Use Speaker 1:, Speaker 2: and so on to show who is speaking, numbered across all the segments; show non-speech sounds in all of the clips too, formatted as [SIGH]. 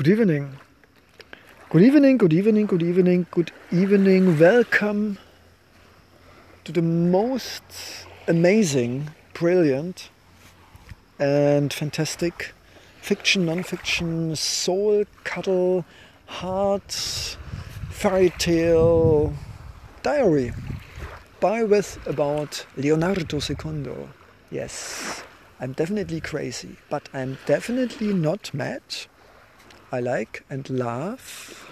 Speaker 1: Good evening. Good evening, good evening, good evening, good evening. Welcome to the most amazing, brilliant, and fantastic fiction, non fiction, soul, cuddle, heart, fairy tale diary by with about Leonardo Secondo. Yes, I'm definitely crazy, but I'm definitely not mad. I like and laugh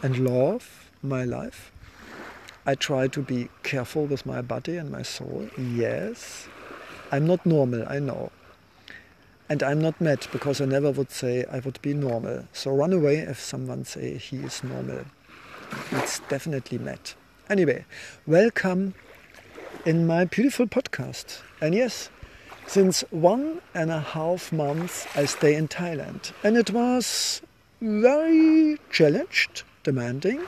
Speaker 1: and love my life. I try to be careful with my body and my soul. Yes. I'm not normal, I know. And I'm not mad because I never would say I would be normal. So run away if someone say he is normal. It's definitely mad. Anyway, welcome in my beautiful podcast. And yes, since one and a half months I stay in Thailand. And it was very challenged, demanding,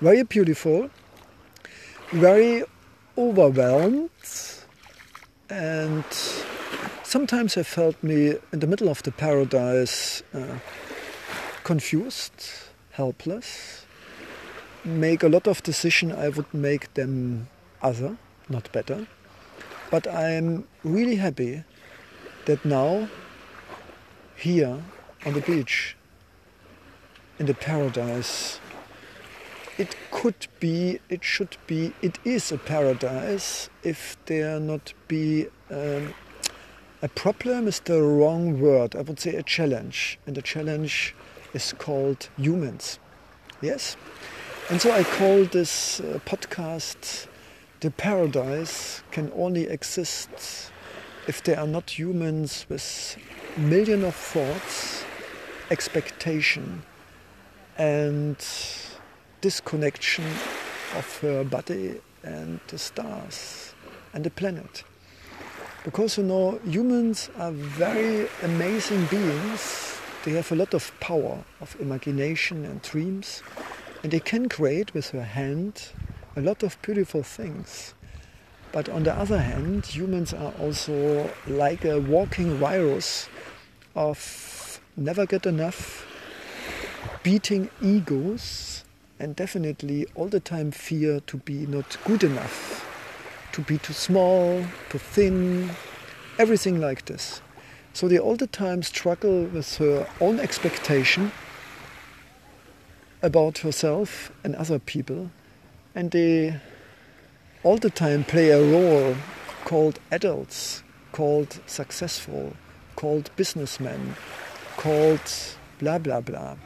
Speaker 1: very beautiful, very overwhelmed, and sometimes I felt me in the middle of the paradise, uh, confused, helpless, make a lot of decision I would make them other, not better. But I'm really happy that now, here on the beach, in the paradise. It could be, it should be, it is a paradise if there not be um, a problem is the wrong word. I would say a challenge, and the challenge is called humans. Yes, and so I call this uh, podcast "The Paradise Can Only Exist If There Are Not Humans with Million of Thoughts, Expectation, and disconnection of her body and the stars and the planet. Because you know, humans are very amazing beings. They have a lot of power of imagination and dreams, and they can create with her hand a lot of beautiful things. But on the other hand, humans are also like a walking virus of never get enough, beating egos and definitely all the time fear to be not good enough, to be too small, too thin, everything like this. So they all the time struggle with her own expectation about herself and other people, and they all the time play a role called adults, called successful, called businessmen, called blah blah blah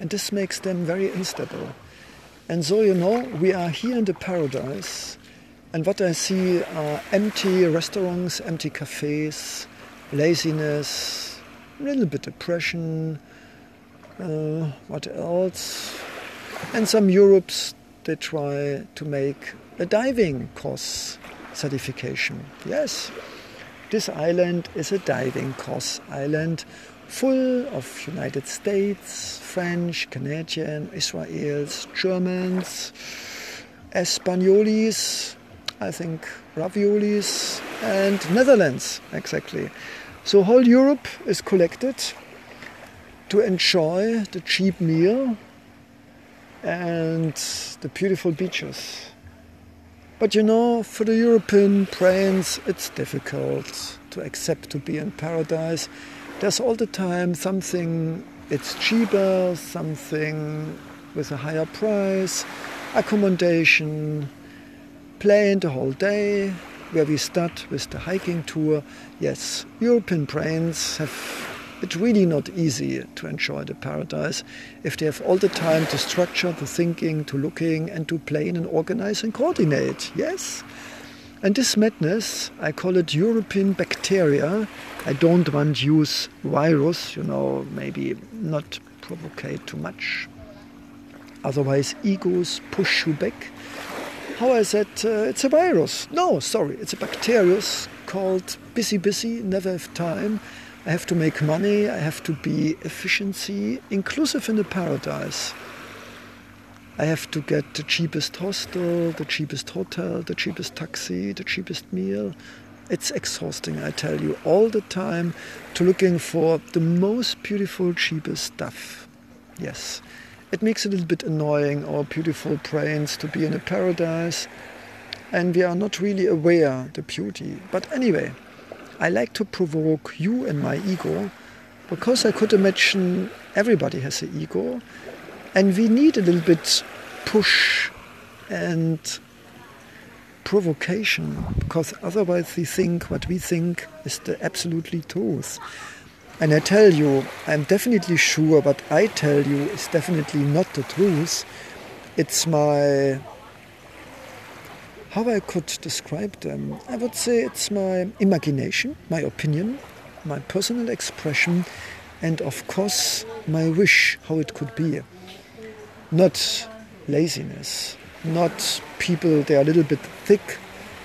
Speaker 1: and this makes them very unstable. And so, you know, we are here in the paradise, and what I see are empty restaurants, empty cafes, laziness, a little bit depression, uh, what else? And some Europes, they try to make a diving course certification. Yes, this island is a diving course island full of United States, French, Canadian, Israelis, Germans, Espanolis, I think raviolis, and Netherlands, exactly. So whole Europe is collected to enjoy the cheap meal and the beautiful beaches. But you know, for the European brains, it's difficult to accept to be in paradise there's all the time something it's cheaper, something with a higher price, accommodation, plane the whole day, where we start with the hiking tour. Yes, European brains have it's really not easy to enjoy the paradise if they have all the time to structure, the thinking, to looking, and to plan and organize and coordinate. Yes. And this madness, I call it European bacteria. I don't want use virus, you know, maybe not provocate too much. Otherwise, egos push you back. How I said, uh, it's a virus. No, sorry, it's a bacterium called busy, busy, never have time. I have to make money, I have to be efficiency, inclusive in the paradise. I have to get the cheapest hostel, the cheapest hotel, the cheapest taxi, the cheapest meal, It's exhausting, I tell you, all the time to looking for the most beautiful, cheapest stuff. Yes, it makes it a little bit annoying, our beautiful brains, to be in a paradise, and we are not really aware the beauty. But anyway, I like to provoke you and my ego because I could imagine everybody has an ego and we need a little bit push and provocation because otherwise we think what we think is the absolutely truth. And I tell you, I'm definitely sure what I tell you is definitely not the truth. It's my how I could describe them. I would say it's my imagination, my opinion, my personal expression, and of course my wish how it could be. Not laziness, not people they are a little bit thick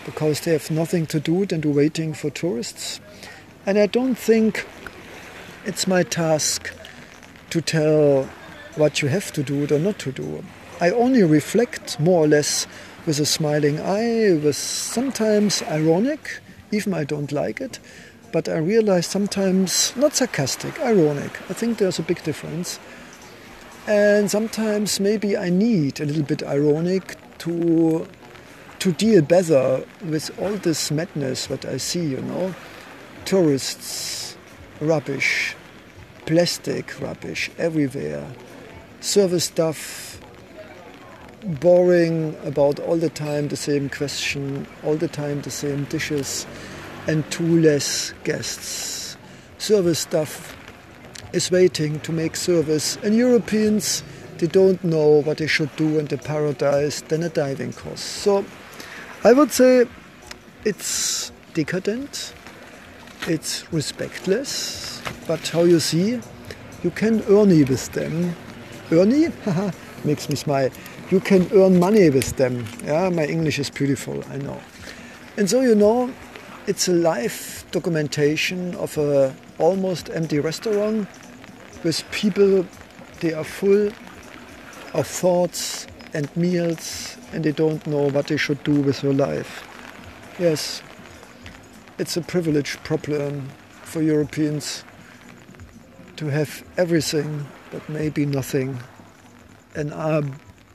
Speaker 1: because they have nothing to do than to waiting for tourists. And I don't think it's my task to tell what you have to do or not to do. I only reflect more or less with a smiling eye, with sometimes ironic, even I don't like it, but I realize sometimes not sarcastic, ironic. I think there's a big difference. And sometimes maybe I need a little bit ironic to to deal better with all this madness that I see, you know. Tourists, rubbish, plastic rubbish everywhere, service stuff, boring about all the time the same question, all the time the same dishes, and two less guests. Service stuff is waiting to make service, and Europeans they don't know what they should do in the paradise than a diving course. So I would say it's decadent, it's respectless, but how you see, you can earn with them. Earn? [LAUGHS] makes me smile you can earn money with them. Yeah, my English is beautiful, I know. And so you know, it's a live documentation of a almost empty restaurant with people they are full of thoughts and meals and they don't know what they should do with their life. Yes, it's a privilege problem for Europeans to have everything but maybe nothing and are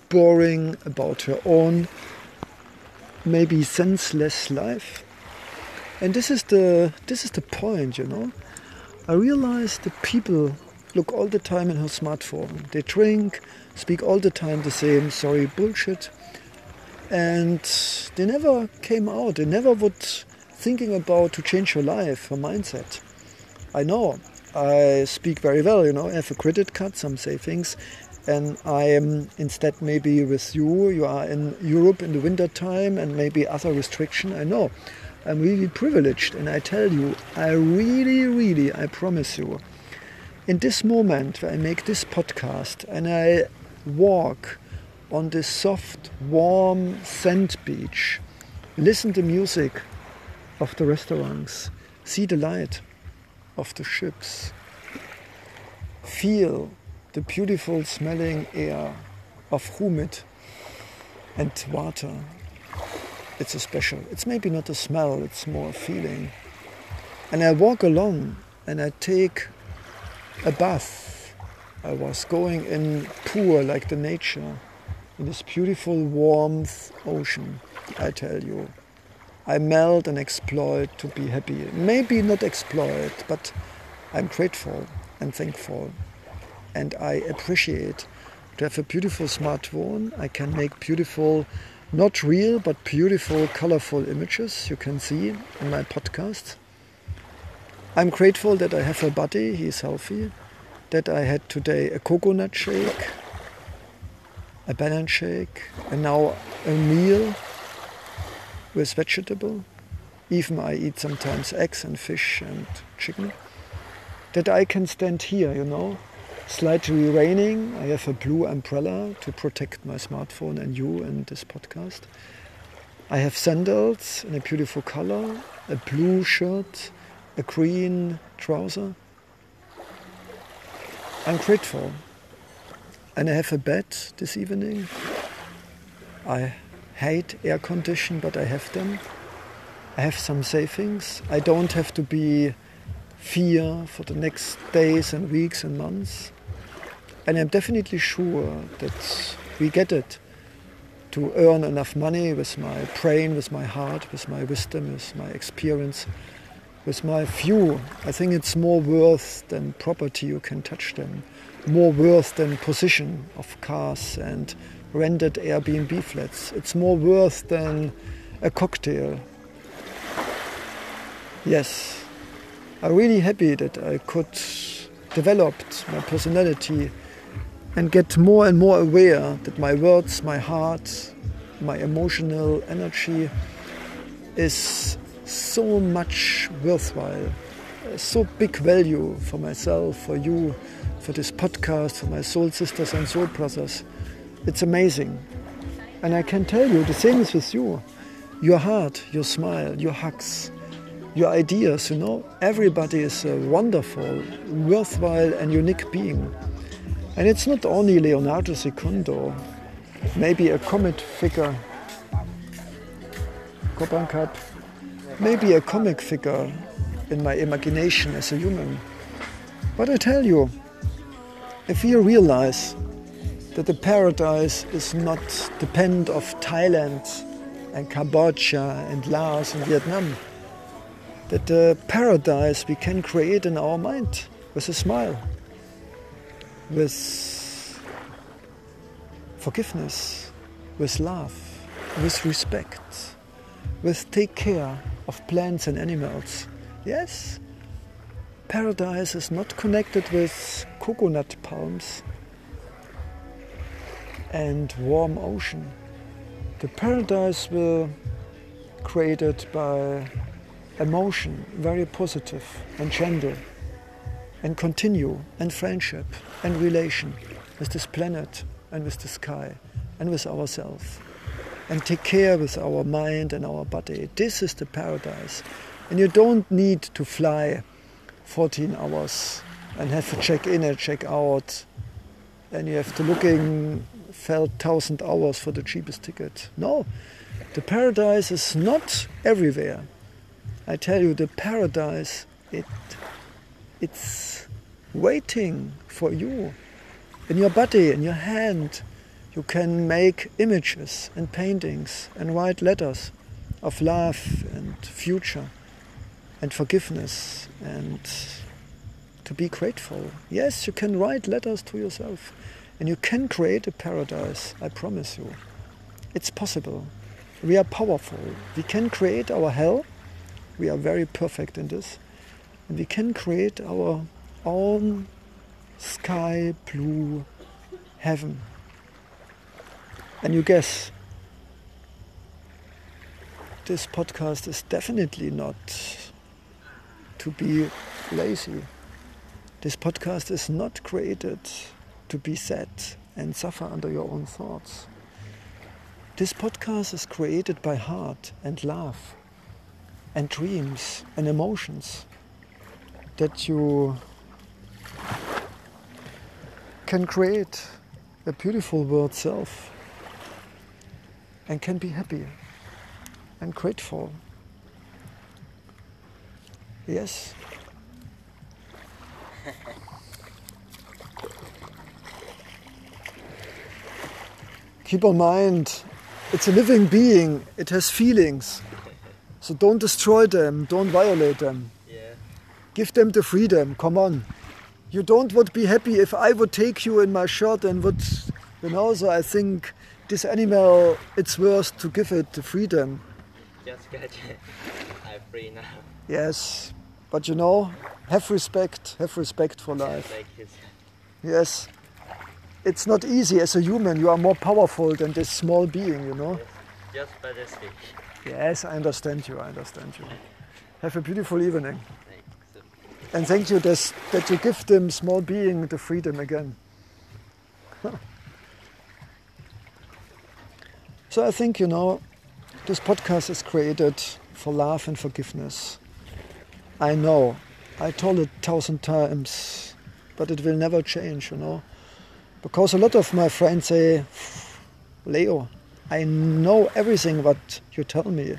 Speaker 1: boring about her own, maybe senseless life. And this is the this is the point, you know. I realize that people look all the time in her smartphone. They drink, speak all the time the same sorry bullshit. And they never came out. They never would thinking about to change her life, her mindset. I know. I speak very well, you know, I have a credit card, some say things, and I am instead maybe with you. You are in Europe in the winter time and maybe other restriction. I know. I'm really privileged, and I tell you, I really, really, I promise you, in this moment where I make this podcast and I walk on this soft, warm sand beach, listen to music of the restaurants, see the light of the ships, feel the beautiful smelling air of humid and water. It's a special. It's maybe not a smell, it's more a feeling. And I walk along and I take a bath. I was going in poor like the nature in this beautiful warmth ocean, I tell you. I melt and exploit to be happy. Maybe not exploit, but I'm grateful and thankful and I appreciate to have a beautiful smartphone. I can make beautiful, not real, but beautiful, colorful images you can see in my podcast. I'm grateful that I have a body, he's healthy, that I had today a coconut shake, a banana shake, and now a meal with vegetable. Even I eat sometimes eggs and fish and chicken. That I can stand here, you know, slightly raining. I have a blue umbrella to protect my smartphone and you and this podcast. I have sandals in a beautiful color, a blue shirt, a green trouser. I'm grateful. And I have a bed this evening. I hate air condition, but I have them. I have some savings. I don't have to be fear for the next days and weeks and months. And I'm definitely sure that we get it to earn enough money with my brain, with my heart, with my wisdom, with my experience, with my view. I think it's more worth than property, you can touch them. More worth than position of cars and rented Airbnb flats. It's more worth than a cocktail. Yes, I'm really happy that I could develop my personality and get more and more aware that my words, my heart, my emotional energy is so much worthwhile, so big value for myself, for you, for this podcast, for my soul sisters and soul brothers. It's amazing. And I can tell you, the same is with you. Your heart, your smile, your hugs, your ideas, you know, everybody is a wonderful, worthwhile, and unique being. And it's not only Leonardo Secundo, maybe a comic figure, Copan Cup, maybe a comic figure in my imagination as a human. But I tell you, if you realize that the paradise is not depend of Thailand and Cambodia and Laos and Vietnam, that the paradise we can create in our mind with a smile with forgiveness, with love, with respect, with take care of plants and animals. Yes, paradise is not connected with coconut palms and warm ocean. The paradise will created by emotion, very positive and gentle and continue and friendship and relation with this planet and with the sky and with ourselves and take care with our mind and our body. This is the paradise. And you don't need to fly 14 hours and have to check in and check out and you have to look in 1000 hours for the cheapest ticket. No, the paradise is not everywhere. I tell you, the paradise, it it's waiting for you. In your body, in your hand, you can make images and paintings and write letters of love and future and forgiveness and to be grateful. Yes, you can write letters to yourself and you can create a paradise, I promise you. It's possible. We are powerful. We can create our hell. We are very perfect in this. And we can create our own sky blue heaven. And you guess, this podcast is definitely not to be lazy. This podcast is not created to be sad and suffer under your own thoughts. This podcast is created by heart and love and dreams and emotions that you can create a beautiful world self and can be happy and grateful. Yes. Keep in mind, it's a living being, it has feelings. So don't destroy them, don't violate them. Give them the freedom. Come on. You don't would be happy if I would take you in my shirt and would, you know. So I think this animal, it's worth to give it the freedom.
Speaker 2: Just get [LAUGHS] I'm free now.
Speaker 1: Yes, but you know, have respect. Have respect for life.
Speaker 2: Like
Speaker 1: Yes. It's not easy as a human. You are more powerful than this small being, you know.
Speaker 2: just by the speech.
Speaker 1: Yes, I understand you. I understand you. Have a beautiful evening.
Speaker 2: Thanks.
Speaker 1: And thank you that, that you give them small being the freedom again. [LAUGHS] so I think, you know, this podcast is created for love and forgiveness. I know, I told it thousand times, but it will never change, you know. Because a lot of my friends say, Leo, I know everything what you tell me,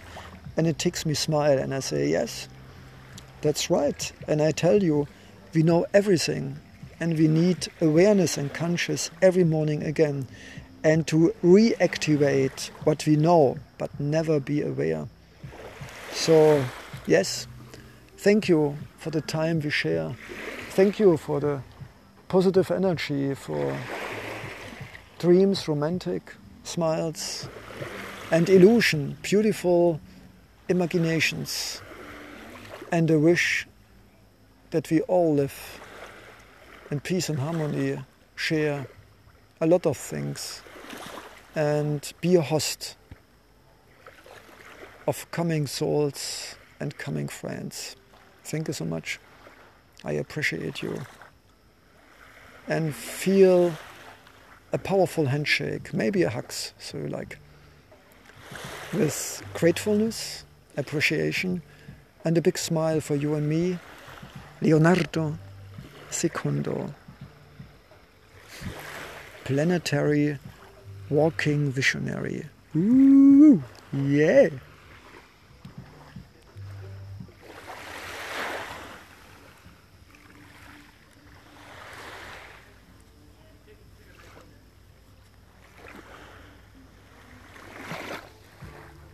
Speaker 1: And it takes me smile and I say, yes, that's right. And I tell you, we know everything and we need awareness and conscious every morning again and to reactivate what we know but never be aware. So, yes, thank you for the time we share. Thank you for the positive energy, for dreams, romantic smiles, and illusion, beautiful imaginations, and a wish that we all live in peace and harmony, share a lot of things, and be a host of coming souls and coming friends. Thank you so much. I appreciate you. And feel a powerful handshake, maybe a hug, so you like, with gratefulness, appreciation, and a big smile for you and me, Leonardo Secundo, planetary walking visionary. Ooh, yeah.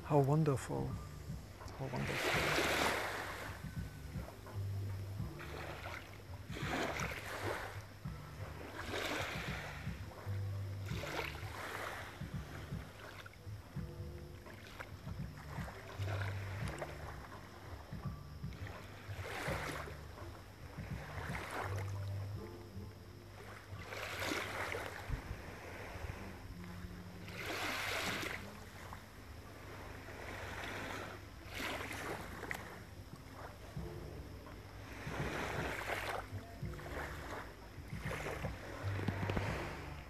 Speaker 1: How wonderful. How wonderful.